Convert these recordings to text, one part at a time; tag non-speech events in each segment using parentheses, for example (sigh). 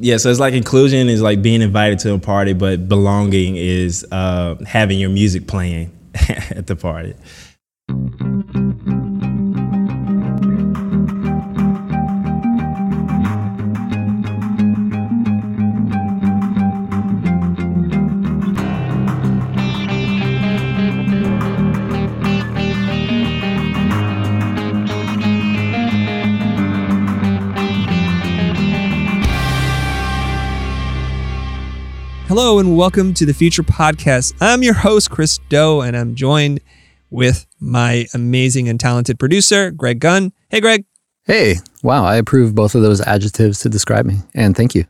Yeah, so it's like inclusion is like being invited to a party, but belonging is uh, having your music playing (laughs) at the party. Hello and welcome to the Futur Podcast. I'm your host, Chris Do, and I'm joined with my amazing and talented producer, Greg Gunn. Hey, Greg. Hey, wow, I approve both of those adjectives to describe me. And thank you.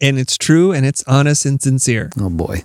And it's true and it's honest and sincere. Oh boy.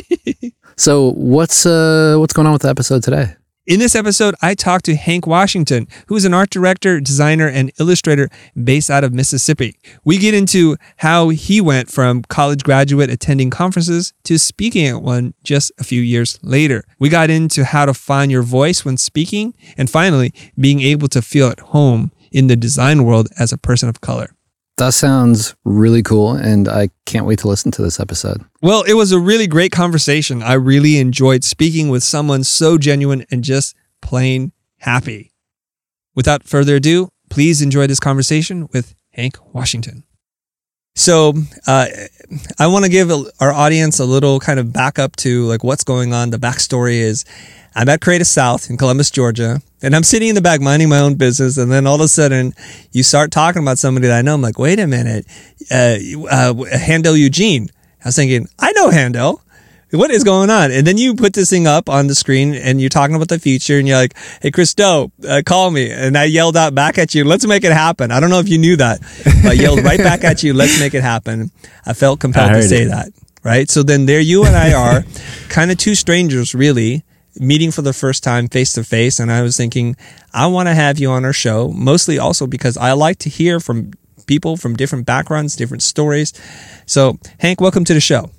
(laughs) so what's uh what's going on with the episode today? In this episode, I talked to Hank Washington, who is an art director, designer, and illustrator based out of Mississippi. We get into how he went from college graduate attending conferences to speaking at one just a few years later. We got into how to find your voice when speaking, and finally, being able to feel at home in the design world as a person of color. That sounds really cool, and I can't wait to listen to this episode. Well, it was a really great conversation. I really enjoyed speaking with someone so genuine and just plain happy. Without further ado, please enjoy this conversation with Hank Washington. So, uh, I want to give our audience a little kind of backup to like what's going on. The backstory is I'm at Creative South in Columbus, Georgia, and I'm sitting in the back minding my own business. And then all of a sudden, you start talking about somebody that I know. I'm like, wait a minute, uh, uh, Handel Eugene. I was thinking, I know Handel. What is going on? And then you put this thing up on the screen and you're talking about the future and you're like, hey, Chris Do, uh, call me. And I yelled out back at you, let's make it happen. I don't know if you knew that. But I yelled right back at you, let's make it happen. I felt compelled I to say it. that. Right. So then there you and I are (laughs) kind of two strangers, really meeting for the first time face to face. And I was thinking, I want to have you on our show, mostly also because I like to hear from people from different backgrounds, different stories. So, Hank, welcome to the show.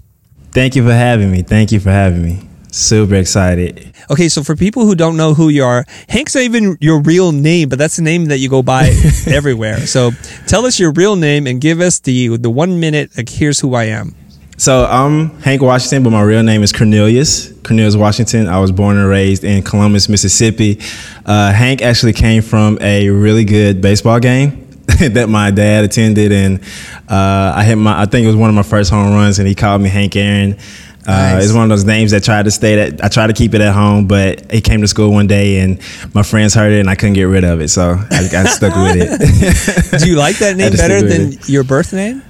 Thank you for having me. Thank you for having me. Super excited. Okay, so for people who don't know who you are, Hank's not even your real name, but that's the name that you go by (laughs) everywhere. So tell us your real name and give us the the one minute. Like, here's who I am. So I'm Hank Washington, but my real name is Cornelius. Cornelius Washington. I was born and raised in Columbus, Mississippi. Uh, Hank actually came from a really good baseball game (laughs) that my dad attended, and uh, I hit my. I think it was one of my first home runs, and he called me Hank Aaron. Uh, Nice. It's one of those names that tried to stay that I tried to keep it at home, but it came to school one day and my friends heard it and I couldn't get rid of it, so I got stuck with it. (laughs) Do you like that (laughs) name better than with your birth name?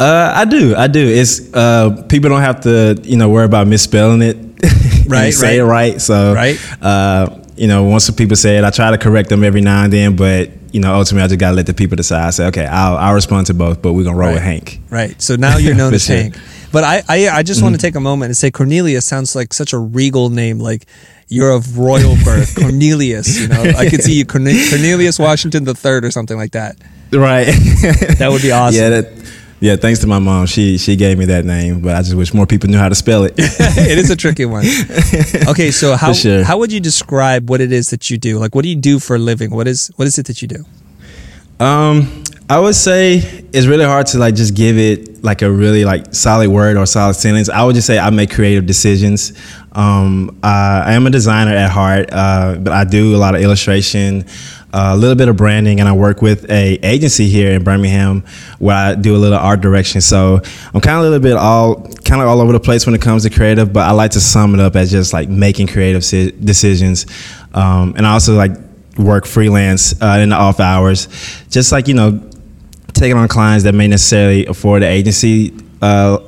Uh, I do, I do. It's uh, people don't have to, you know, worry about misspelling it, Right, say it right. So, Right. uh, you know, once people say it, I try to correct them every now and then, but you know, ultimately, I just gotta let the people decide. I say, okay, I'll, I'll respond to both, but we're gonna roll with Hank. Right. So now you're (laughs) known as. Hank. But I, I, I just want to mm-hmm. take a moment and say Cornelius sounds like such a regal name. Like you're of royal (laughs) birth, Cornelius. You know, I could see you Cornelius Washington the third or something like that. Right. That would be (laughs) awesome. Yeah, that. Yeah, thanks to my mom, she she gave me that name, but I just wish more people knew how to spell it. (laughs) it is a tricky one. (laughs) Okay, so how sure. how would you describe what it is that you do? Like, what do you do for a living? What is what is it that you do? Um, I would say it's really hard to like just give it like a really like solid word or solid sentence. I would just say I make creative decisions. Um, I, I am a designer at heart, uh, but I do a lot of illustration, uh, a little bit of branding, and I work with a agency here in Birmingham where I do a little art direction. So I'm kind of a little bit all kind of all over the place when it comes to creative, but I like to sum it up as just like making creative si- decisions. Um, and I also like work freelance uh, in the off hours, just like you know, taking on clients that may necessarily afford the agency uh,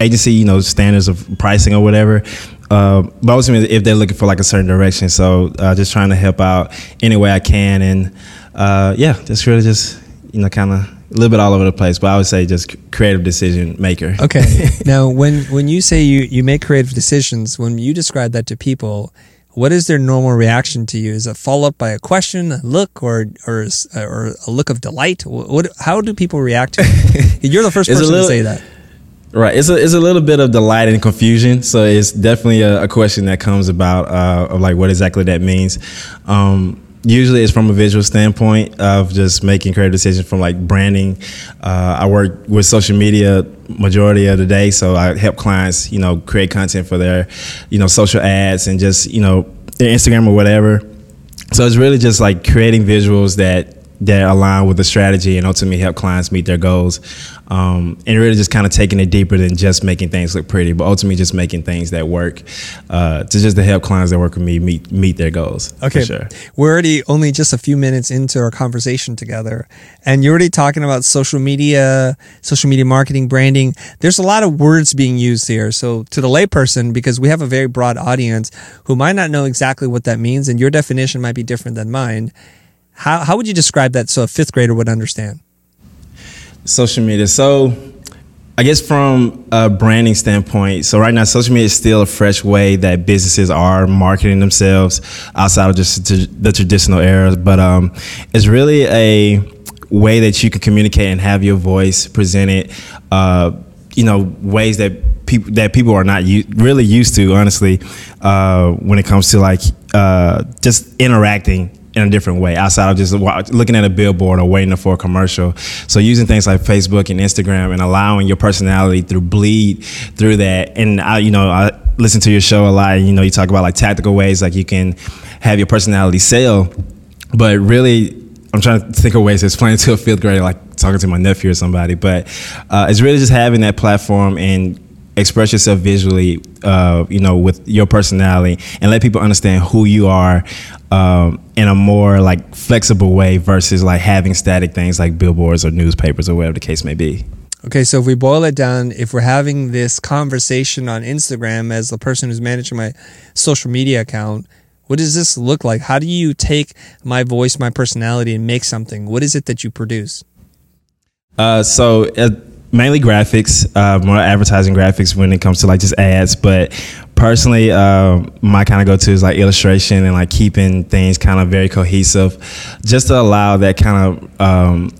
agency you know standards of pricing or whatever. Uh, but ultimately, if they're looking for like a certain direction, so uh, just trying to help out any way I can, and uh, yeah, just really just you know kind of a little bit all over the place. But I would say just creative decision maker. Okay. (laughs) now, when when you say you you make creative decisions, when you describe that to people, what is their normal reaction to you? Is it followed up by a question, a look, or or or a look of delight? What, how do people react to it? (laughs) You're the first person little- to say that. Right. It's a it's a little bit of delight and confusion. So it's definitely a, a question that comes about uh, of like what exactly that means. Um, usually it's from a visual standpoint of just making creative decisions from like branding. Uh, I work with social media majority of the day, so I help clients, you know, create content for their, you know, social ads and just you know their Instagram or whatever. So it's really just like creating visuals that that align with the strategy and ultimately help clients meet their goals. Um, and really just kind of taking it deeper than just making things look pretty, but ultimately just making things that work uh, to just to help clients that work with me meet meet their goals. Okay, sure. we're already only just a few minutes into our conversation together, and you're already talking about social media, social media marketing, branding. There's a lot of words being used here. So to the layperson, because we have a very broad audience who might not know exactly what that means, and your definition might be different than mine. How how would you describe that so a fifth grader would understand? Social media. So, I guess from a branding standpoint, so right now social media is still a fresh way that businesses are marketing themselves outside of just the traditional era. But um, it's really a way that you can communicate and have your voice presented. Uh, you know, ways that people that people are not u- really used to, honestly, uh, when it comes to like uh, just interacting in a different way outside of just looking at a billboard or waiting for a commercial. So using things like Facebook and Instagram and allowing your personality through bleed through that. And I, you know, I listen to your show a lot. And, you know, you talk about like tactical ways like you can have your personality sell, but really. I'm trying to think of ways to explain it to a fifth grader, like talking to my nephew or somebody. But uh, it's really just having that platform and express yourself visually, uh, you know, with your personality, and let people understand who you are um, in a more like flexible way versus like having static things like billboards or newspapers or whatever the case may be. Okay, so if we boil it down, if we're having this conversation on Instagram as the person who's managing my social media account, what does this look like? How do you take my voice, my personality, and make something? What is it that you produce? Uh, so. Uh, mainly graphics, uh, more advertising graphics when it comes to like just ads. But personally, uh, my kind of go to is like illustration and like keeping things kind of very cohesive, just to allow that kind of. Um,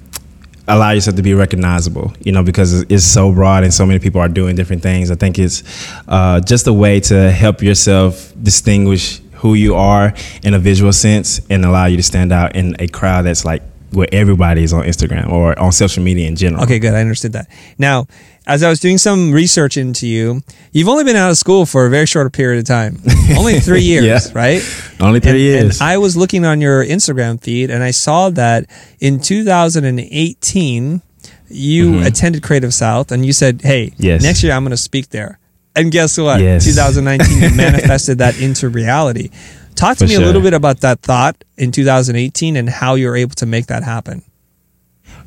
allow yourself to be recognizable, you know, because it's so broad and so many people are doing different things. I think it's uh, just a way to help yourself distinguish who you are in a visual sense and allow you to stand out in a crowd that's like where everybody is on Instagram or on social media in general. Okay, good. I understood that. Now, as I was doing some research into you, you've only been out of school for a very short period of time. (laughs) only three years, yeah. right? Only three and, years. And I was looking on your Instagram feed and I saw that in 2018, you mm-hmm. attended Creative South and you said, hey, yes. next year I'm going to speak there. And guess what? Yes. 2019, you (laughs) manifested that into reality. Talk to For me sure. a little bit about that thought in 2018 and how you're able to make that happen.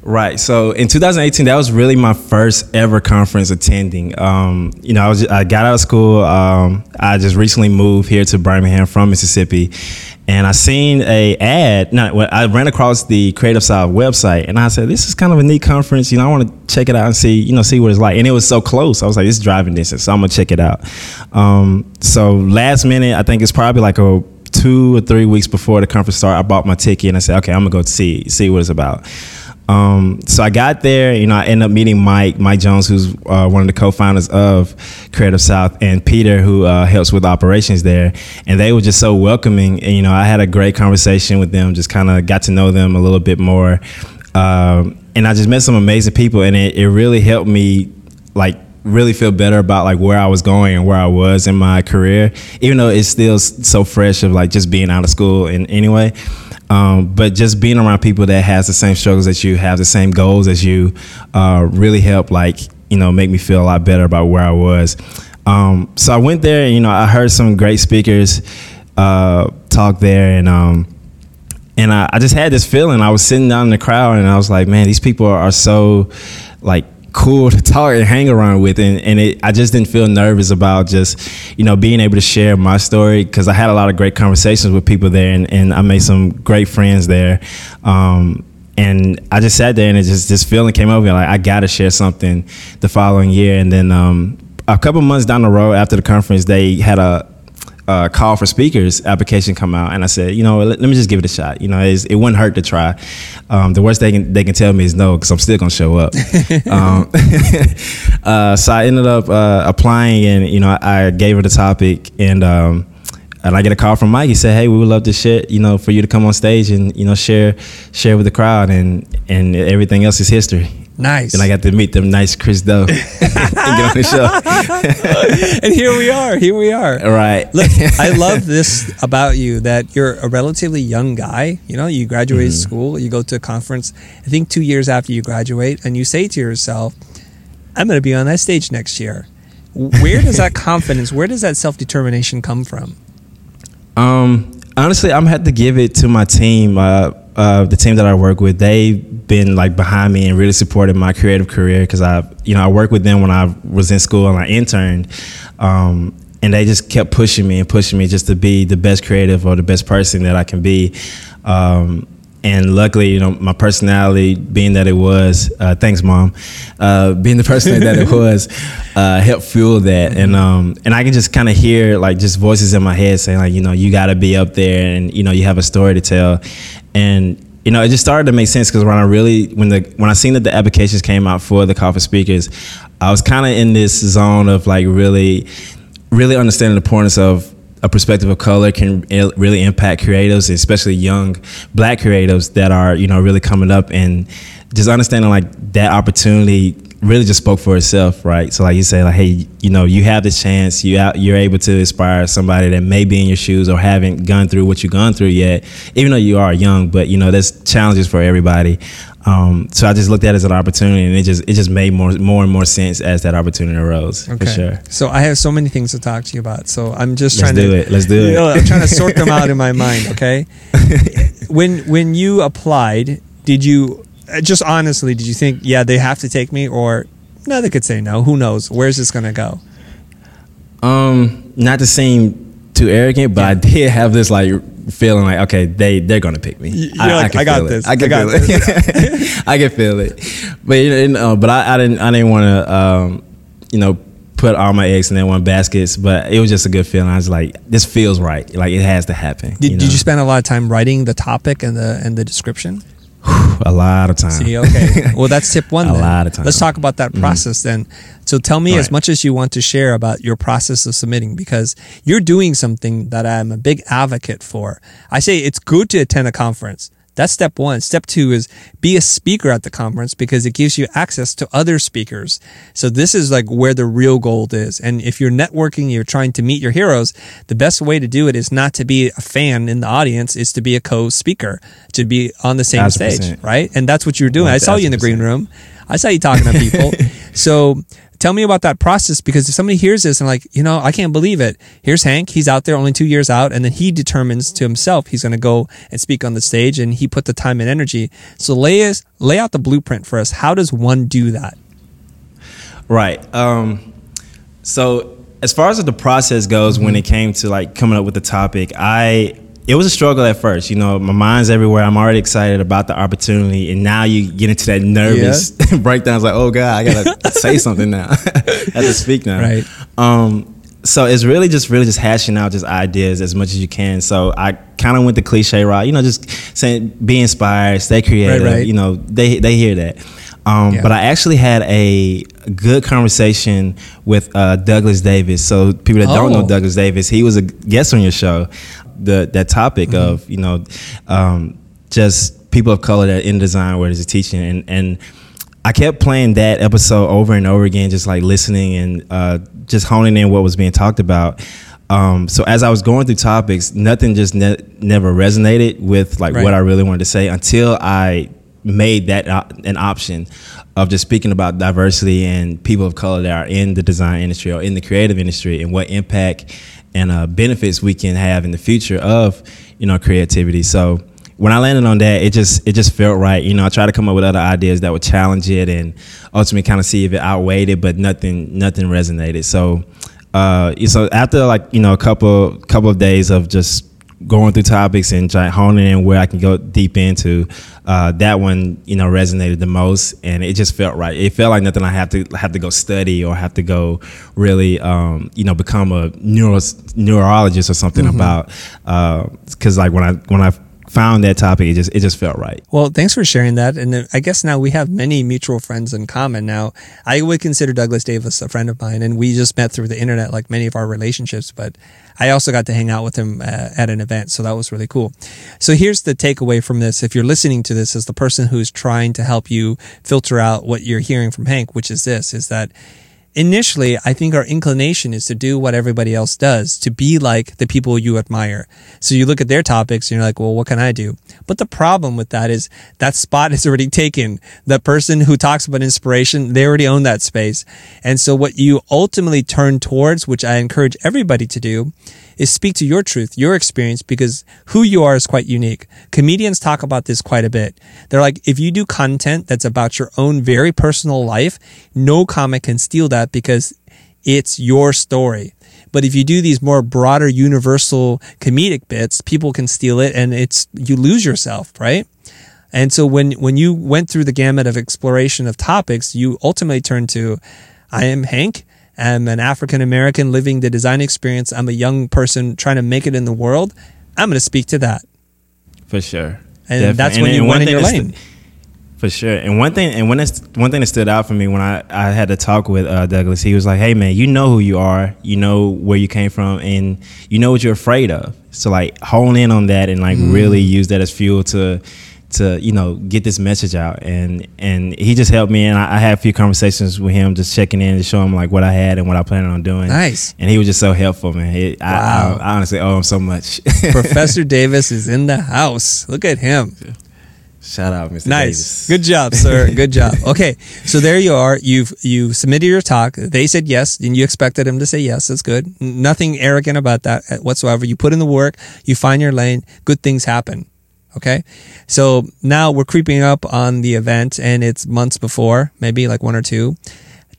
Right. So in 2018, that was really my first ever conference attending. Um, you know, I was I got out of school. Um, I just recently moved here to Birmingham from Mississippi, and I seen a ad. No, I ran across the Creative South website, and I said, "This is kind of a neat conference. You know, I want to check it out and see, you know, see what it's like." And it was so close. I was like, "This is driving distance, so I'm gonna check it out." Um, so last minute, I think it's probably like a two or three weeks before the conference started, I bought my ticket and I said, okay, I'm gonna go see see what it's about. Um, so I got there, you know, I ended up meeting Mike, Mike Jones, who's uh, one of the co-founders of Creative South, and Peter, who uh, helps with operations there. And they were just so welcoming. And, you know, I had a great conversation with them, just kind of got to know them a little bit more. Um, and I just met some amazing people, and it, it really helped me, like, really feel better about like where I was going and where I was in my career, even though it's still so fresh of like just being out of school and anyway. Um, but just being around people that has the same struggles that you, have the same goals as you, uh, really helped like you know make me feel a lot better about where I was. Um, so I went there, and you know I heard some great speakers uh, talk there, and um, and I, I just had this feeling. I was sitting down in the crowd, and I was like, man, these people are, are so like cool to talk and hang around with and, and it, i just didn't feel nervous about just you know being able to share my story because i had a lot of great conversations with people there and, and i made some great friends there. Um, and i just sat there and it just this feeling came over me like i gotta share something the following year. And then um, a couple months down the road after the conference they had a uh, call for speakers application come out, and I said, you know, let, let me just give it a shot. You know, it wouldn't hurt to try. Um, the worst they can they can tell me is no, because I'm still gonna show up. (laughs) um, (laughs) uh, so I ended up uh, applying, and you know, I, I, gave her the topic, and um, and I get a call from Mike. He said, "Hey, we would love to share, you know, for you to come on stage and you know share share with the crowd, and and everything else is history." Nice. And I got to meet them nice Chris Do and (laughs) (laughs) get on the show. (laughs) and here we are. Here we are. Right. Look, I love this about you that you're a relatively young guy. You know, you graduate Mm-hmm. school, you go to a conference, I think two years after you graduate, and you say to yourself, I'm going to be on that stage next year. Where does that confidence, where does that self determination come from? Um, honestly, I'm have to give it to my team. Uh, uh, the team that I work with, they've been like behind me and really supported my creative career because I, you know, I worked with them when I was in school and I interned, um, and they just kept pushing me and pushing me just to be the best creative or the best person that I can be. Um, and luckily, you know, my personality, being that it was, uh, thanks, mom, uh, being the person that it (laughs) was, uh, helped fuel that. And um, and I can just kind of hear like just voices in my head saying like, you know, you got to be up there, and you know, you have a story to tell. And you know, it just started to make sense because when I really when the when I seen that the applications came out for the call for speakers, I was kind of in this zone of like really, really understanding the importance of a perspective of color can really impact creatives, especially young black creatives that are you know really coming up and just understanding like that opportunity really just spoke for itself, right? So like you say, like hey, you know, you have this chance, you out, you're able to inspire somebody that may be in your shoes or haven't gone through what you've gone through yet, even though you are young. But you know, there's challenges for everybody. Um, so I just looked at it as an opportunity, and it just it just made more more and more sense as that opportunity arose for sure. So I have so many things to talk to you about. So I'm just Let's trying do to it. Let's do you it. know, I'm trying to sort them out in my (laughs) mind. Okay. when when you applied, did you uh, just honestly did you think yeah they have to take me or no they could say no? Who knows? Where's this gonna go? Um, not the seem too arrogant, but I did have this like feeling like okay, they they're gonna pick me. you're like, can "I got this. I can I got feel it. (laughs) I can feel it. But you know, but I, I didn't I didn't want to um, you know put all my eggs in that one basket. But it was just a good feeling. I was like, this feels right. Like it has to happen. Did, you did you spend a lot of time writing the topic and the and the description? A lot of time? See, okay. (laughs) Well, that's tip one. A then. lot of time. Let's talk about that mm-hmm. process then. So tell me as much as you want to share about your process of submitting because you're doing something that I'm a big advocate for. I say it's good to attend a conference. That's step one. Step two is be a speaker at the conference because it gives you access to other speakers. So this is like where the real gold is. And if you're networking, you're trying to meet your heroes, the best way to do it is not to be a fan in the audience, is to be a co-speaker, to be on the same Thousand stage, right? And that's what you're doing. I saw you in the green room. I saw you talking to people. (laughs) so tell me about that process because if somebody hears this and like, you know, I can't believe it. Here's Hank. He's out there only two years out, and then he determines to himself he's going to go and speak on the stage, and he put the time and energy. So lay us lay out the blueprint for us. How does one do that? Right. Um, so as far as the process goes, when it came to like coming up with the topic, I it was a struggle at first. You know, my mind's everywhere. I'm already excited about the opportunity, and now you get into that nervous (laughs) breakdown. It's like, oh god, I gotta (laughs) say something now. (laughs) I have to speak now. Right. Um, so it's really just really just hashing out just ideas as much as you can. So I kind of went the cliche route, you know, just saying be inspired, stay creative. right. You know, they they hear that. Um, Yeah. But I actually had a good conversation with uh, Douglas Davis. So people that don't Oh. know Douglas Davis, he was a guest on your show. The that topic Mm-hmm. of you know um, just people of color that in design where there's a teaching and and I kept playing that episode over and over again, just like listening and uh, just honing in what was being talked about. Um, so as I was going through topics, nothing just ne- never resonated with like Right. what I really wanted to say until I made that an option of just speaking about diversity and people of color that are in the design industry or in the creative industry and what impact and uh, benefits we can have in the future of you know creativity. So when I landed on that, it just it just felt right. You know, I tried to come up with other ideas that would challenge it and ultimately kind of see if it outweighed it, but nothing nothing resonated. So uh, so after like you know a couple couple of days of just going through topics and honing in where I can go deep into, uh, that one you know resonated the most, and it just felt right. It felt like nothing I have to have to go study or have to go really um, you know become a neuro neurologist or something about because like when I when I found that topic, it just it just felt right. Well, thanks for sharing that. And I guess now we have many mutual friends in common. Now, I would consider Douglas Davis a friend of mine, and we just met through the internet, like many of our relationships. But I also got to hang out with him uh, at an event, so that was really cool. So here's the takeaway from this: if you're listening to this as the person who's trying to help you filter out what you're hearing from Hank, which is this, is that initially, I think our inclination is to do what everybody else does, to be like the people you admire. So you look at their topics and you're like, well, what can I do? But the problem with that is that spot (laughs) is already taken. The person who talks about inspiration, they already own that space. And so what you ultimately turn towards, which I encourage everybody to do, is speak to your truth, your experience, because who you are is quite unique. Comedians talk about this quite a bit. They're like, if you do content that's about your own very personal life, no comic can steal that because it's your story. But if you do these more broader, universal comedic bits, people can steal it and it's, you lose yourself, right? And so when, when you went through the gamut of exploration of topics, you ultimately turned to, I am Hank I'm an African American living the design experience. I'm a young person trying to make it in the world. I'm going to speak to that. For sure. And Definitely. that's when And- you went in your lane. that's- For sure. And one thing, and when it's one thing that stood out for me when I, I had to talk with uh, Douglas, he was like, "Hey man, you know who you are, you know where you came from, and you know what you're afraid of. So like hone in on that and like Mm. really use that as fuel to." To you know, get this message out, and and he just helped me, and I, I had a few conversations with him, just checking in to show him like what I had and what I planned on doing. Nice. and he was just so helpful, man. It, Wow. I, I honestly owe him so much. (laughs) Professor Davis is in the house. Look at him. Shout out, Mr. Nice. Davis. Good job, sir. (laughs) Good job. Okay. So there you are. You've you submitted your talk. They said yes, and you expected them to say yes. That's good. Nothing arrogant about that uh, whatsoever. You put in the work, you find your lane, good things happen. Okay. So now we're creeping up on the event and it's months before, maybe like one or two.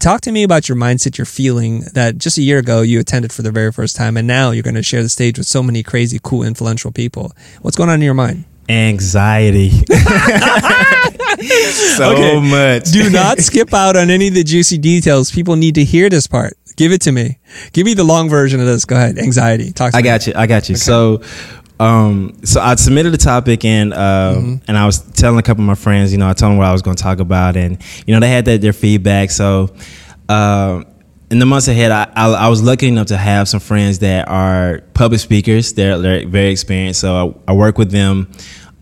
Talk to me about your mindset, your feeling that just a year ago you attended for the very first time and now you're going to share the stage with so many crazy, cool, influential people. What's going on in your mind? Anxiety. (laughs) so Okay. much. Do (laughs) not skip out on any of the juicy details. People need to hear this part. Give it to me. Give me the long version of this. Go ahead. Anxiety. Talk to I me. got you. I got you. So, um, so I submitted a topic and uh, Mm-hmm. and I was telling a couple of my friends, you know, I told them what I was going to talk about, and you know, they had that, their feedback. So, uh, in the months ahead, I, I, I was lucky enough to have some friends that are public speakers. They're, they're very experienced, so I, I work with them.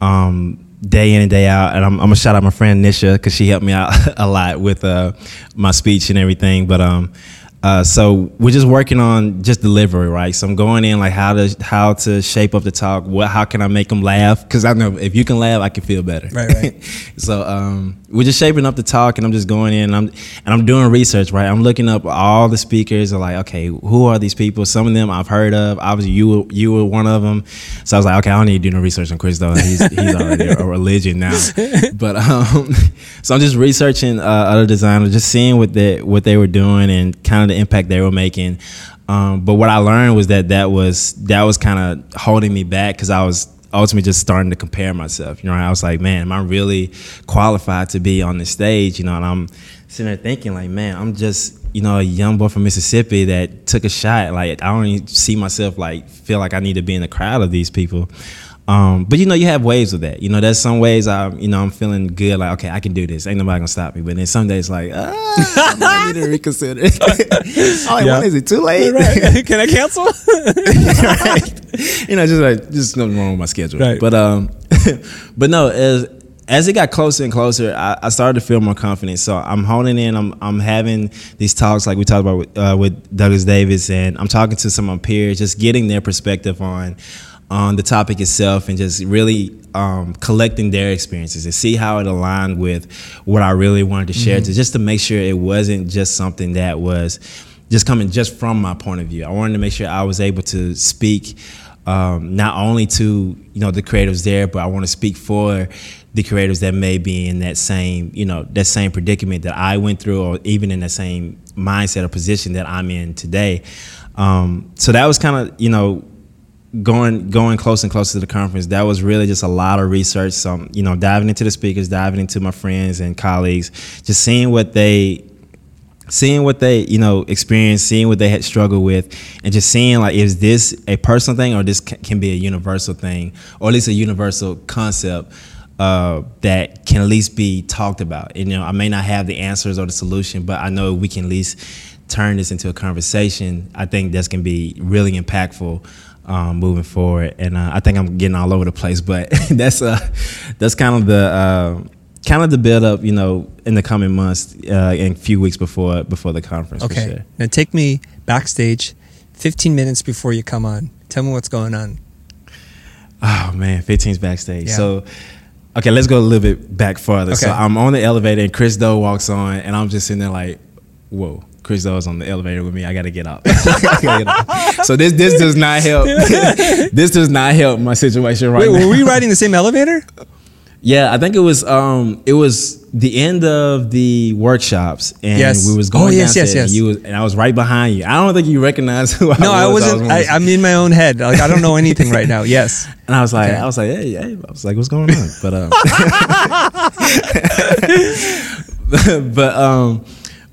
Um, day in and day out. And I'm, I'm gonna shout out my friend Nisha because she helped me out (laughs) a lot with uh, my speech and everything. But um, uh, so we're just working on just delivery, right? So I'm going in like how to how to shape up the talk. What how can I make them laugh? Because I know if you can laugh, I can feel better. Right, right. (laughs) so um, we're just shaping up the talk, and I'm just going in. And I'm and I'm doing research, right? I'm looking up all the speakers. Are like, okay, who are these people? Some of them I've heard of. Obviously, you were, you were one of them. So I was like, okay, I don't need to do no research on Chris though. He's he's already a religion now. (laughs) But um, (laughs) so I'm just researching uh, other designers, just seeing what they what they were doing and kind of the impact they were making. Um, but what I learned was that that was that was kind of holding me back because I was ultimately just starting to compare myself. You know, I was like, man, am I really qualified to be on the stage? You know, and I'm sitting there thinking, like, man, I'm just you know a young boy from Mississippi that took a shot. Like, I don't even see myself like feel like I need to be in the crowd of these people. Um, but you know, you have waves of that. You know, there's some ways I, you know, I'm feeling good. Like, okay, I can do this. Ain't nobody gonna stop me. But then some days, like, ah, I need to (laughs) reconsider. (laughs) I'm like, (laughs) Yeah. when is it too late? Right. Can I cancel? right. You know, just like just nothing wrong with my schedule. Right. But um, but no, as as it got closer and closer, I, I started to feel more confident. So I'm honing in. I'm I'm having these talks like we talked about with, uh, with Douglas Davis, and I'm talking to some of my peers, just getting their perspective on on the topic itself, and just really um, collecting their experiences and see how it aligned with what I really wanted to share, to just to make sure it wasn't just something that was just coming just from my point of view. I wanted to make sure I was able to speak um, not only to you know the creatives there, but I want to speak for the creatives that may be in that same you know that same predicament that I went through, or even in the same mindset or position that I'm in today. Um, so that was kind of you know going going close and closer to the conference, that was really just a lot of research. So you know, diving into the speakers, diving into my friends and colleagues, just seeing what they seeing what they you know experience seeing what they had struggled with and just seeing like is this a personal thing or this can be a universal thing or at least a universal concept uh, that can at least be talked about and, you know i may not have the answers or the solution but i know we can at least turn this into a conversation i think that's going to be really impactful um, moving forward and uh, i think i'm getting all over the place but (laughs) that's uh that's kind of the uh, kind of the build up, you know, in the coming months uh, and a few weeks before before the conference. Okay. Sure. Now take me backstage, 15 minutes before you come on. Tell me what's going on. Oh man, 15's backstage. Yeah. So. Okay, let's go a little bit back farther. So I'm on the elevator and Chris Do walks on, and I'm just sitting there like, "Whoa, Chris is on the elevator with me. I gotta get out." (laughs) I gotta get out. so this this does not help. (laughs) this does not help my situation right Wait, now. were we riding the same elevator? Yeah, I think it was um it was the end of the workshops and Yes. we was Oh, going yes, yes, and you was and I was right behind you. I don't think you recognize who I No, I was. wasn't. was I, I'm in my own head. Like I don't know anything right now. Yes. (laughs) and I was like Okay. I was like hey, hey I was like what's going on? But um but um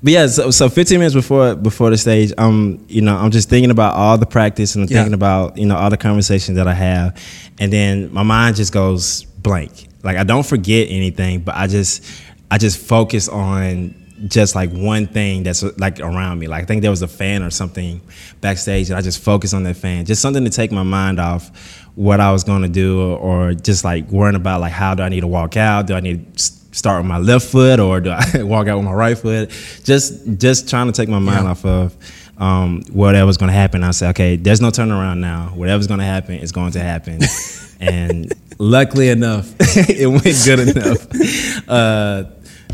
but yeah, so, so 15 minutes before before the stage, um, you know, I'm just thinking about all the practice and I'm Yeah. thinking about you know all the conversations that I have, and then my mind just goes blank. Like I don't forget anything, but I just I just focus on just like one thing that's like around me. Like I think there was a fan or something backstage, and I just focus on that fan, just something to take my mind off what I was going to do, or, or just like worrying about like how do I need to walk out? Do I need to start with my left foot, or do I (laughs) walk out with my right foot? Just just trying to take my mind Yeah. off of um, whatever's going to happen. I say, okay, there's no turnaround now. Whatever's going to happen is going to happen. (laughs) and luckily enough, (laughs) it went good enough uh,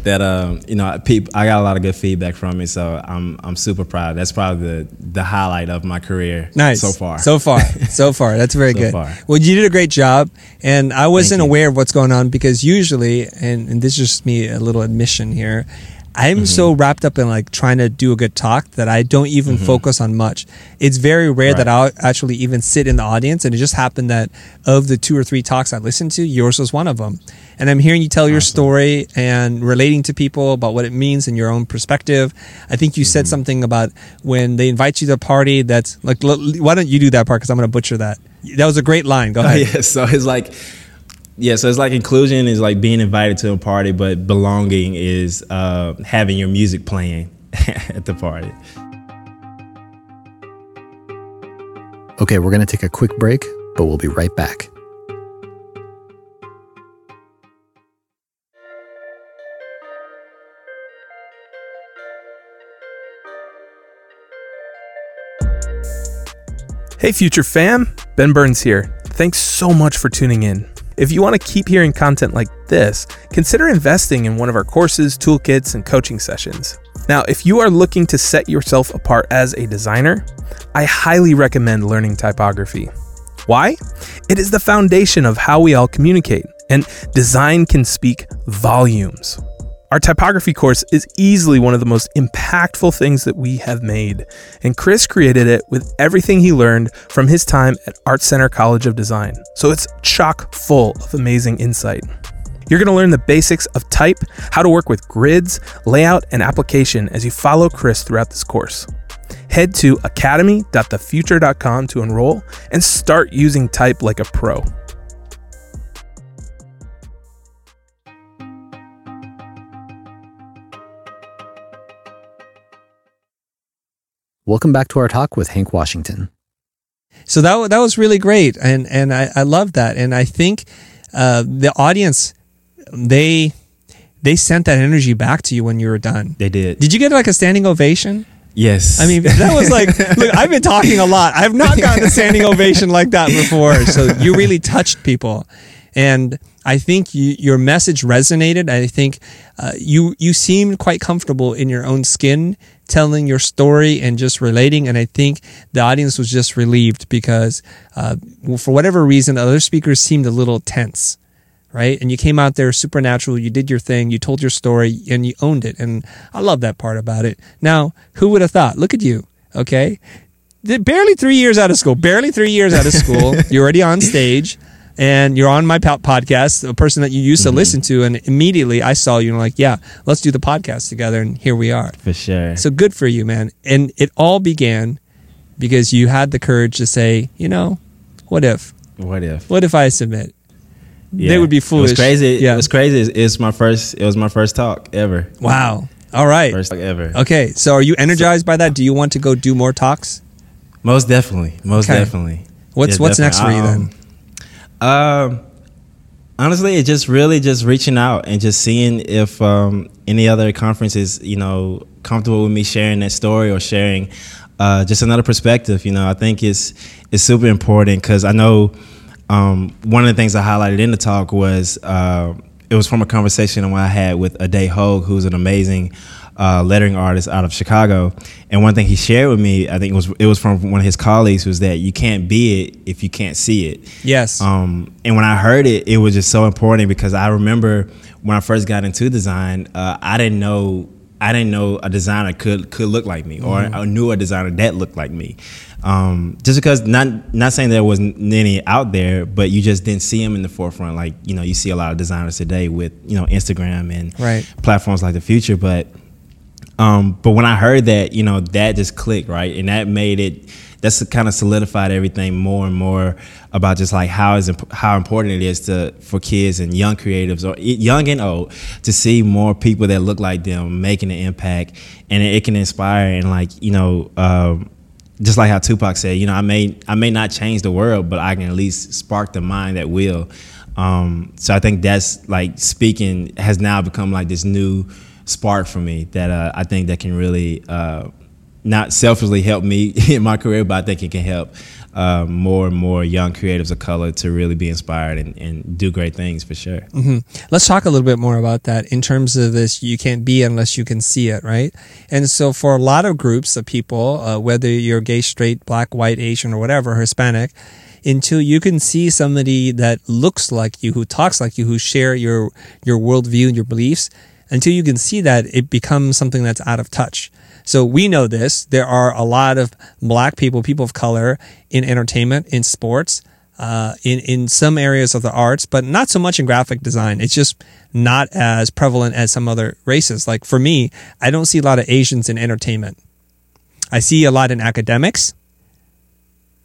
that um, you know, peop I got a lot of good feedback from it. So I'm I'm super proud. That's probably the the highlight of my career Nice. so far. So far. (laughs) So far. That's very So good. far. Well, you did a great job. And I wasn't aware of what's going on because usually, and, and this is just me a little admission here, I'm Mm-hmm. so wrapped up in like trying to do a good talk that I don't even focus on much. It's very rare that I'll Mm-hmm. Actually even sit in the audience. And it just happened that of the two or three talks I listened to, yours was one of them. And I'm hearing you tell your story and relating to people about what it means in your own perspective. I think you Mm-hmm. said something about when they invite you to a party that's like, l- why don't you do that part? Because I'm going to butcher that. That was a great line. Go (laughs) Oh, ahead. yeah, so it's like yeah, so it's like inclusion is like being invited to a party, but belonging is uh, having your music playing (laughs) at the party. Okay, we're going to take a quick break, but we'll be right back. Hey, future fam, Ben Burns here. Thanks so much for tuning in. If you want to keep hearing content like this, consider investing in one of our courses, toolkits, and coaching sessions. Now, if you are looking to set yourself apart as a designer, I highly recommend learning typography. Why? It is the foundation of how we all communicate, and design can speak volumes. Our typography course is easily one of the most impactful things that we have made, and Chris created it with everything he learned from his time at Art Center College of Design. So it's chock full of amazing insight. You're going to learn the basics of type, how to work with grids, layout, and application as you follow Chris throughout this course. Head to academy.thefutur.com to enroll and start using type like a pro. Welcome back to our talk with Hank Washington. So that that was really great, and and I, I love that, and I think uh, the audience they they sent that energy back to you when you were done. They did. Did you get like a standing ovation? yes. I mean, that was like, (laughs) look, I've been talking a lot. I've not gotten a standing ovation like that before. So you really touched people. And I think you, your message resonated. I think uh, you you seemed quite comfortable in your own skin, telling your story and just relating. And I think the audience was just relieved because, uh, for whatever reason, other speakers seemed a little tense right? And you came out there supernatural. You did your thing. You told your story and you owned it. And I love that part about it. Now, who would have thought? Look at you. Okay. Barely three years out of school, barely three years out of school. (laughs) You're already on stage. And you're on my podcast, a person that you used to listen to, and immediately I saw you and I'm like, yeah, let's do the podcast together, and here we are. For sure. So good for you, man. And it all began because you had the courage to say, you know, what if? what if? What if I submit? They would be foolish. It was crazy. Yeah. It was crazy. It's, my first. It was my first talk ever. Wow. All right. First talk ever. Okay. So are you energized by that? Do you want to go do more talks? Most definitely. Most Okay. definitely. What's Yeah, what's next for you then? Um, um, honestly, it's just really just reaching out and just seeing if um, any other conferences, you know, comfortable with me sharing that story or sharing uh, just another perspective. You know, I think it's it's super important because I know um, one of the things I highlighted in the talk was uh, it was from a conversation I had with Ade Hogue, who's an amazing uh, lettering artist out of Chicago. And one thing he shared with me, I think it was it was from one of his colleagues, was that you can't be it if you can't see it. Yes. Um, and when I heard it, it was just so important because I remember when I first got into design, uh, I didn't know I didn't know a designer could could look like me, or I knew a designer that looked like me. Um, just because not not saying there wasn't any out there, but you just didn't see them in the forefront. Like you know, you see a lot of designers today with you know Instagram and Right. platforms like the Futur, but um, but when I heard that, you know, that just clicked, right? And that made it, that's kind of solidified everything more and more about just like how is imp- how important it is to for kids and young creatives or young and old to see more people that look like them making an impact, and it, it can inspire and like you know. Um, just like how Tupac said, you know, I may I may not change the world, but I can at least spark the mind that will. Um, so I think that's like speaking has now become like this new spark for me that uh, I think that can really uh, not selfishly help me (laughs) in my career, but I think it can help uh, more and more young creatives of color to really be inspired and, and do great things for sure. Let's talk a little bit more about that in terms of this. You can't be unless you can see it, right? And so, for a lot of groups of people, uh, whether you're gay, straight, black, white, Asian, or whatever, Hispanic, until you can see somebody that looks like you, who talks like you, who share your your worldview and your beliefs, until you can see that, it becomes something that's out of touch. So we know this. There are a lot of black people, people of color in entertainment, in sports, uh, in in some areas of the arts, but not so much in graphic design. It's just not as prevalent as some other races. Like for me, I don't see a lot of Asians in entertainment. I see a lot in academics.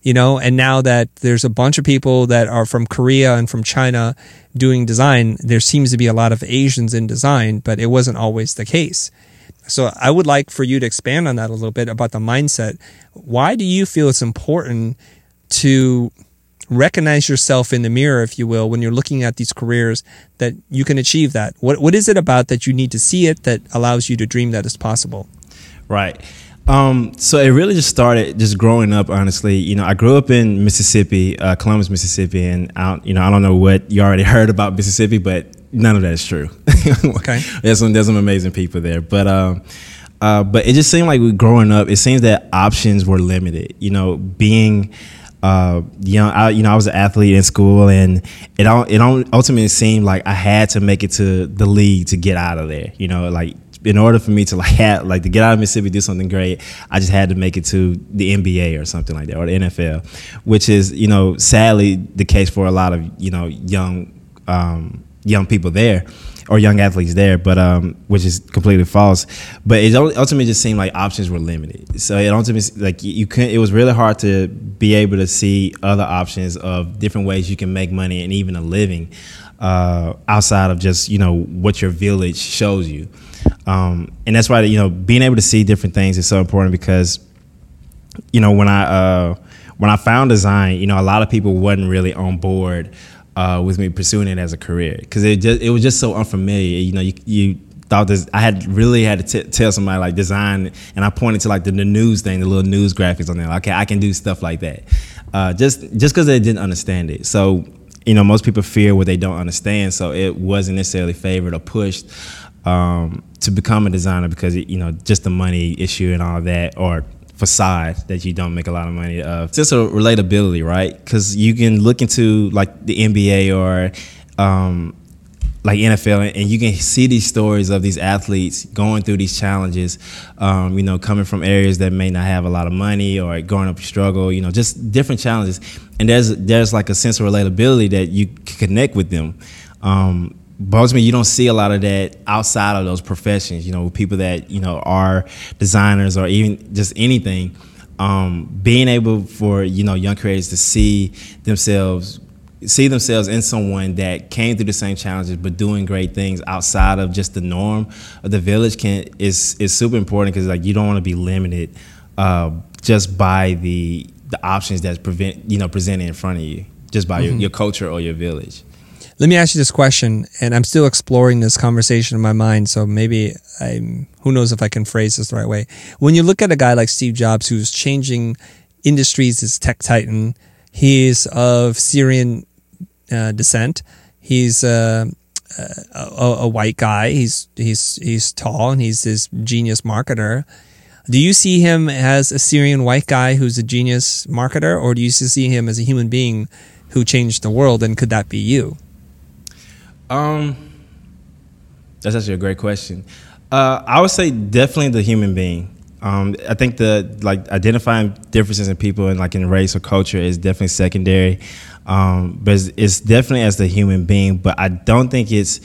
You know, and now that there's a bunch of people that are from Korea and from China doing design, there seems to be a lot of Asians in design, but it wasn't always the case. So I would like for you to expand on that a little bit about the mindset. Why do you feel it's important to recognize yourself in the mirror, if you will, when you're looking at these careers that you can achieve that? What what is it about that you need to see it that allows you to dream that it's possible? Right. Um, so it really just started just growing up. Honestly, you know, I grew up in Mississippi, uh, Columbus, Mississippi, and I, don't- you know, I don't know what you already (laughs) heard about Mississippi, but none of that is true. (laughs) Okay. there's some there's some amazing people there, but um, uh, but it just seemed like we growing up. It seems that options were limited. You know, being uh, young, I, you know, I was an athlete in school, and it all it all ultimately seemed like I had to make it to the league to get out of there. You know, like in order for me to like (laughs) have, like to get out of Mississippi, do something great, I just had to make it to the NBA or something like that, or the NFL, which is you know sadly the case for a lot of you know young um, young people there or young athletes there, but um, which is completely false. But it ultimately just seemed like options were limited. So it ultimately like you- couldn't. It was really hard to be able to see other options of different ways you can make money and even a living uh, outside of just you know what your village shows you. Um, and that's why you know being able to see different things is so important because you know when I uh, when I found design, you know a lot of people wasn't really on board uh, with me pursuing it as a career because it just it was just so unfamiliar. You know, you, you thought this. I had really had to t- tell somebody like design, and I pointed to like the, the news thing, the little news graphics on there. Like, okay, I can do stuff like that. Uh, just just because they didn't understand it. So you know, most people fear what they don't understand. So it wasn't necessarily favored or pushed um, to become a designer because you know just the money issue and all that or facade that you don't make a lot of money of. Just a relatability, right? Because you can look into like the NBA or um, like NFL, and you can see these stories of these athletes going through these challenges. Um, you know, coming from areas that may not have a lot of money or growing up struggle. You know, just different challenges, and there's there's like a sense of relatability that you connect with them. Um, ultimately, you don't see a lot of that outside of those professions. You know, people that you know are designers or even just anything. Um, being able for you know young creators to see themselves see themselves in someone that came through the same challenges but doing great things outside of just the norm of the village can is is super important because like you don't want to be limited uh, just by the the options that's prevent you know presented in front of you just by mm-hmm. your, your culture or your village let me ask you this question, and I'm still exploring this conversation in my mind. So maybe I'm, who knows if I can phrase this the right way. When you look at a guy like Steve Jobs, who's changing industries as tech titan, he's of Syrian uh, descent. He's uh, a, a, white guy. He's he's he's tall and he's this genius marketer. Do you see him as a Syrian white guy who's a genius marketer, or do you see him as a human being who changed the world? And could that be you? Um, that's actually a great question. Uh, I would say definitely the human being. Um, I think the like identifying differences in people and like in race or culture is definitely secondary, um, but it's, it's, definitely as the human being. But I don't think it's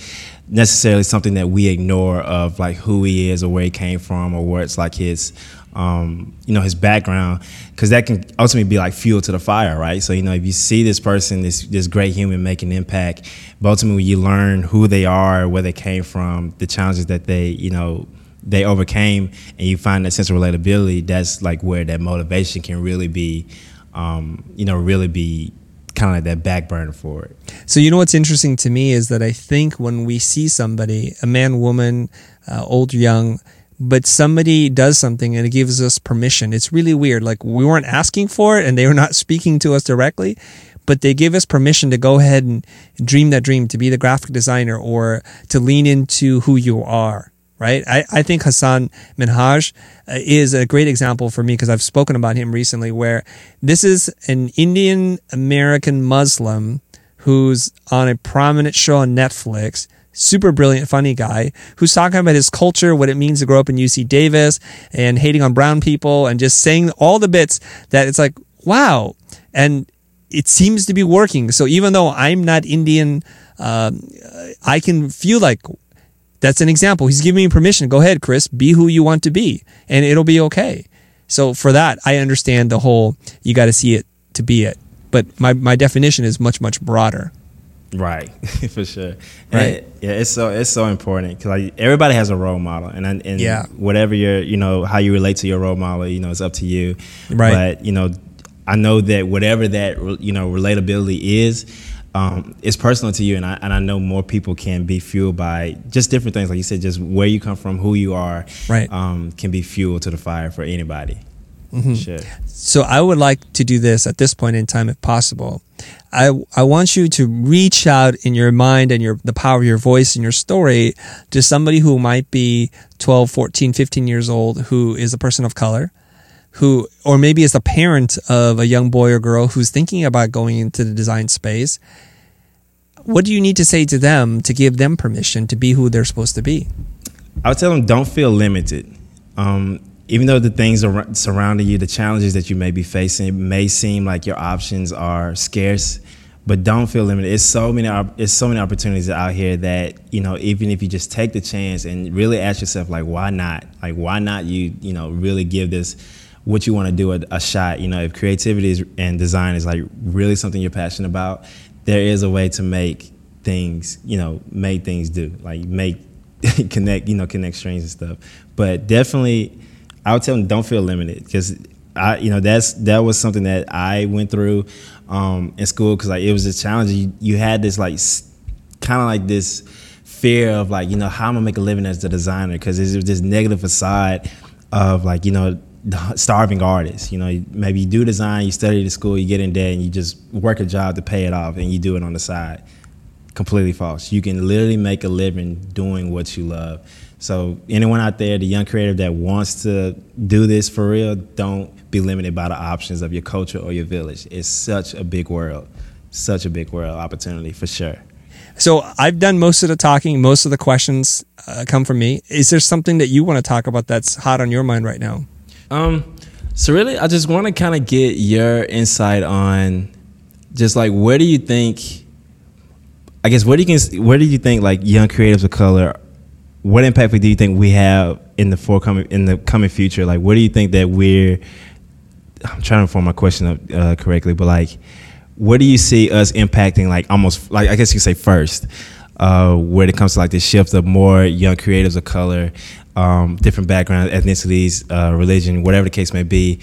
necessarily something that we ignore of like who he is or where he came from or where it's like his um, you know, his background, because that can ultimately be like fuel to the fire, right? So you know, if you see this person, this this great human make an impact, but ultimately you learn who they are, where they came from, the challenges that they, you know, they overcame, and you find that sense of relatability. That's like where that motivation can really be, um, you know, really be kind of like that back burner for it. So you know what's interesting to me is that I think when we see somebody, a man, woman, uh, old, young but somebody does something and it gives us permission. It's really weird. Like we weren't asking for it and they were not (laughs) speaking to us directly, but they give us permission to go ahead and dream that dream, to be the graphic designer or to lean into who you are. Right. I, I think Hasan Minhaj uh, is a great example for me because I've spoken about him recently where this is an Indian American Muslim who's on a prominent show on Netflix super brilliant, funny guy who's talking about his culture, what it means to grow up in UC Davis and hating on brown people and just saying all the bits that it's like, wow. And it seems to be working. So even though I'm not Indian, um, I can feel like that's an example. He's giving me permission. Go ahead, Chris, be who you want to be and it'll be okay. So for that, I understand the whole, you got to see it to be it. But my, my definition is much, much broader. Right, (laughs) for sure. Right. And, yeah, it's so it's so important because like everybody has a role model, and and yeah. whatever your you know how you relate to your role model, you know, it's up to you. Right. But you know, I know that whatever that you know relatability is, um, it's personal to you, and I and I know more people can be fueled by just different things, like you said, just where you come from, who you are, right? Um, can be fuel to the fire for anybody. Mm-hmm. Sure. So I would like to do this at this point in time, if possible. I I want you to reach out in your mind and your the power of your voice and your story to somebody who might be 12, 14, 15 years old who is a person of color, who or maybe is the parent of a young boy or girl who's thinking about going into the design space. What do you need to say to them to give them permission to be who they're supposed to be? I would tell them don't feel limited. Um, even though the things surrounding you, the challenges that you may be facing, may seem like your options are scarce, but don't feel limited. It's so many, it's so many opportunities out here that you know, even if you just take the chance and really ask yourself, like, why not? Like, why not you, you know, really give this what you want to do a, a shot. You know, if creativity is, and design is like really something you're passionate about, there is a way to make things, you know, make things do like make (laughs) connect, you know, connect strings and stuff. But definitely I would tell them don't feel limited because I, you know, that's that was something that I went through um, in school because like it was a challenge. You, you had this like kind of like this fear of like you know how I'm gonna make a living as a designer because there's this negative facade of like you know starving artists. You know, maybe you do design, you study the school, you get in debt, and you just work a job to pay it off, and you do it on the side. Completely false. You can literally make a living doing what you love. So anyone out there, the young creative that wants to do this for real, don't be limited by the options of your culture or your village. It's such a big world, such a big world opportunity for sure. So I've done most of the talking. Most of the questions uh, come from me. Is there something that you want to talk about that's hot on your mind right now? Um, so really, I just want to kind of get your insight on just like where do you think? I guess where do you can where do you think like young creatives of color? What impact do you think we have in the forthcoming in the coming future? Like, what do you think that we're? I'm trying to form my question up uh, correctly, but like, what do you see us impacting? Like, almost like I guess you could say first, uh, when it comes to like the shift of more young creatives of color, um, different backgrounds, ethnicities, uh, religion, whatever the case may be.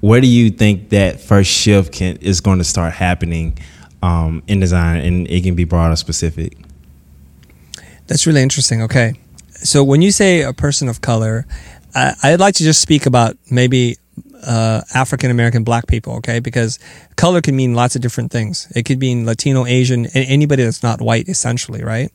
Where do you think that first shift can is going to start happening um, in design, and it can be broad or specific? That's really interesting. Okay, so when you say a person of color, I, I'd like to just speak about maybe uh, African American black people, okay? Because color can mean lots of different things. It could mean Latino, Asian, anybody that's not white, essentially, right?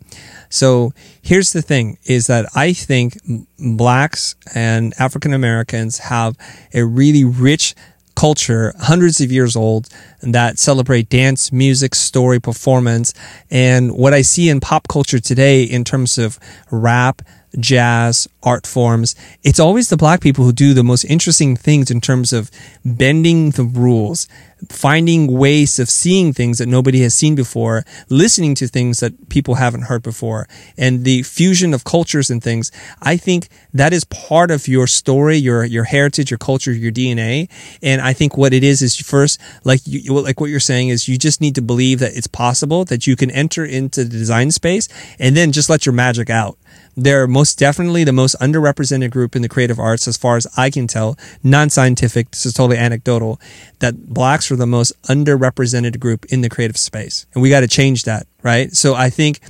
So here's the thing is that I think blacks and African Americans have a really rich culture, hundreds of years old, that celebrate dance, music, story, performance. And what I see in pop culture today in terms of rap, jazz, art forms, it's always the black people who do the most interesting things in terms of bending the rules, finding ways of seeing things that nobody has seen before, listening to things that people haven't heard before, and the fusion of cultures and things. I think that is part of your story, your your heritage, your culture, your DNA. And I think what it is is first, like you, like what you're saying is you just need to believe that it's possible that you can enter into the design space and then just let your magic out. They're most definitely the most underrepresented group in the creative arts, as far as I can tell. Non scientific, this is totally anecdotal, that blacks are the most underrepresented group in the creative space. And we got to change that, right? So I think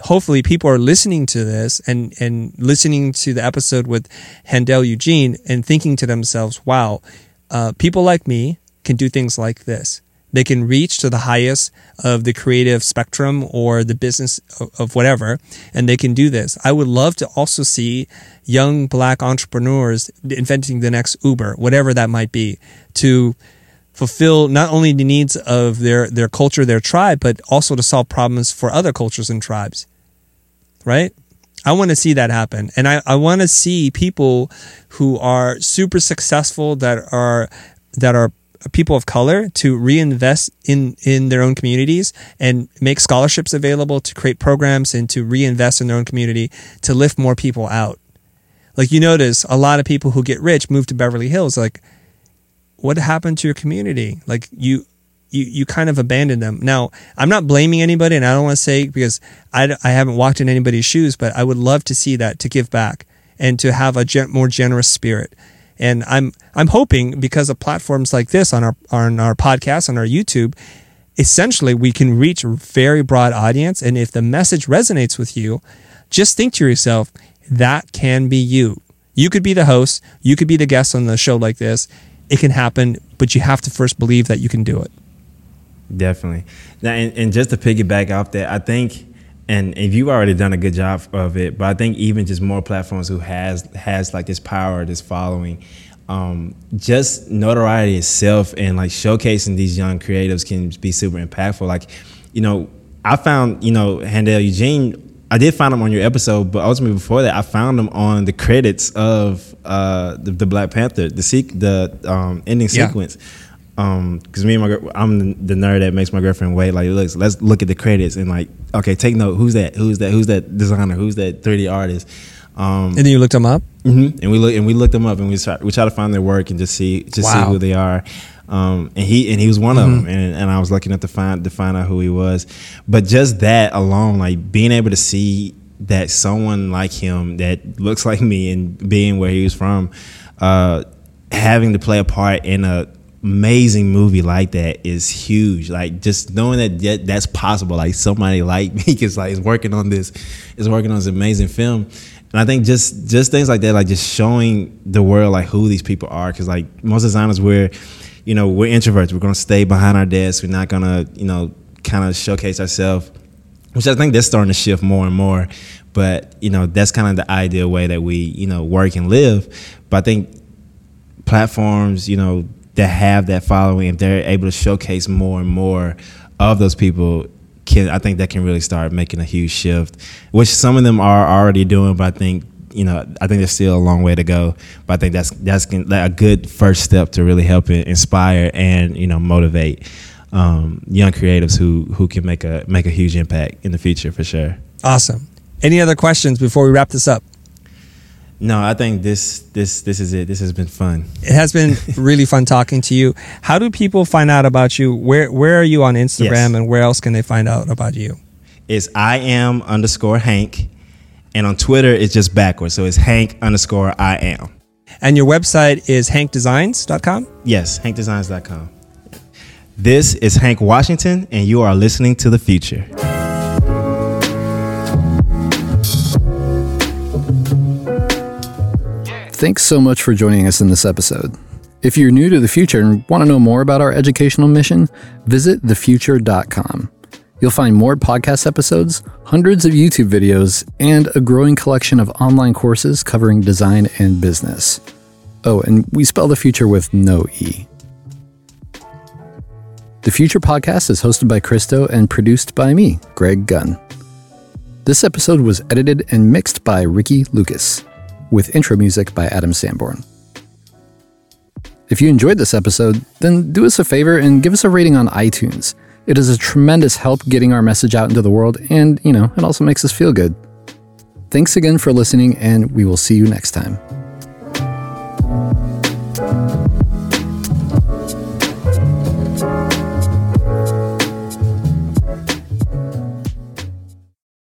hopefully people are listening to this and, and listening to the episode with Handel Eugene and thinking to themselves, wow, uh, people like me can do things like this. They can reach to the highest of the creative spectrum or the business of, whatever, and they can do this. I would love to also see young black entrepreneurs inventing the next Uber, whatever that might be, to fulfill not only the needs of their, their culture, their tribe, but also to solve problems for other cultures and tribes. Right? I want to see that happen. And I, I want to see people who are super successful that are that are people of color to reinvest in in their own communities and make scholarships available to create programs and to reinvest in their own community to lift more people out. Like you notice a lot of people who get rich move to Beverly Hills like what happened to your community? Like you you, you kind of abandon them. Now, I'm not blaming anybody and I don't want to say because I, I haven't walked in anybody's shoes, but I would love to see that to give back and to have a gen- more generous spirit and I'm I'm hoping because of platforms like this on our on our podcast on our YouTube, essentially we can reach a very broad audience. And if the message resonates with you, just think to yourself, that can be you. You could be the host, you could be the guest on the show like this. It can happen, but you have to first believe that you can do it. Definitely. Now, and, and just to piggyback off that, I think and if you've already done a good job of it, but I think even just more platforms who has has like this power, this following, um, just notoriety itself and like showcasing these young creatives can be super impactful. Like, you know, I found you know Handel Eugene. I did find him on your episode, but ultimately before that, I found him on the credits of uh, the, the, Black Panther, the sequ- the um, ending yeah. sequence because um, me and my I'm the nerd that makes my girlfriend wait. Like, looks, let's look at the credits and like, okay, take note. Who's that? Who's that? Who's that designer? Who's that 3D artist? Um, and then you looked them up. Mm-hmm. And we look and we looked them up and we try, we try to find their work and just see just wow. see who they are. Um, and he and he was one mm-hmm. of them, and, and I was lucky enough to find to find out who he was. But just that alone, like being able to see that someone like him that looks like me and being where he was from, uh, having to play a part in a amazing movie like that is huge. Like just knowing that that's possible. Like somebody like (laughs) me is like is working on this, is working on this amazing film. And I think just just things like that, like just showing the world like who these people are, because like most designers, we're you know we're introverts. We're gonna stay behind our desks. We're not gonna you know kind of showcase ourselves, which I think that's starting to shift more and more. But you know that's kind of the ideal way that we you know work and live. But I think platforms, you know, that have that following, if they're able to showcase more and more of those people, can I think that can really start making a huge shift, which some of them are already doing, but I think you know I think there's still a long way to go. But I think that's that's a good first step to really help inspire and you know motivate um, young creatives who who can make a make a huge impact in the future for sure. Awesome. Any other questions before we wrap this up? No, I think this this this is it. This has been fun. It has been (laughs) really fun talking to you. How do people find out about you? Where where are you on Instagram yes. and where else can they find out about you? It's I am underscore Hank. And on Twitter it's just backwards. So it's Hank underscore I am. And your website is hankdesigns.com? Yes, hankdesigns.com. This is Hank Washington, and you are listening to the Futur. Thanks so much for joining us in this episode. If you're new to the Futur and want to know more about our educational mission, visit thefutur.com. You'll find more podcast episodes, hundreds of YouTube videos, and a growing collection of online courses covering design and business. Oh, and we spell the future with no E. The Futur Podcast is hosted by Chris Do and produced by me, Greg Gunn. This episode was edited and mixed by Ricky Lucas with intro music by Adam Sanborn. If you enjoyed this episode, then do us a favor and give us a rating on iTunes. It is a tremendous help getting our message out into the world, and, you know, it also makes us feel good. Thanks again for listening, and we will see you next time.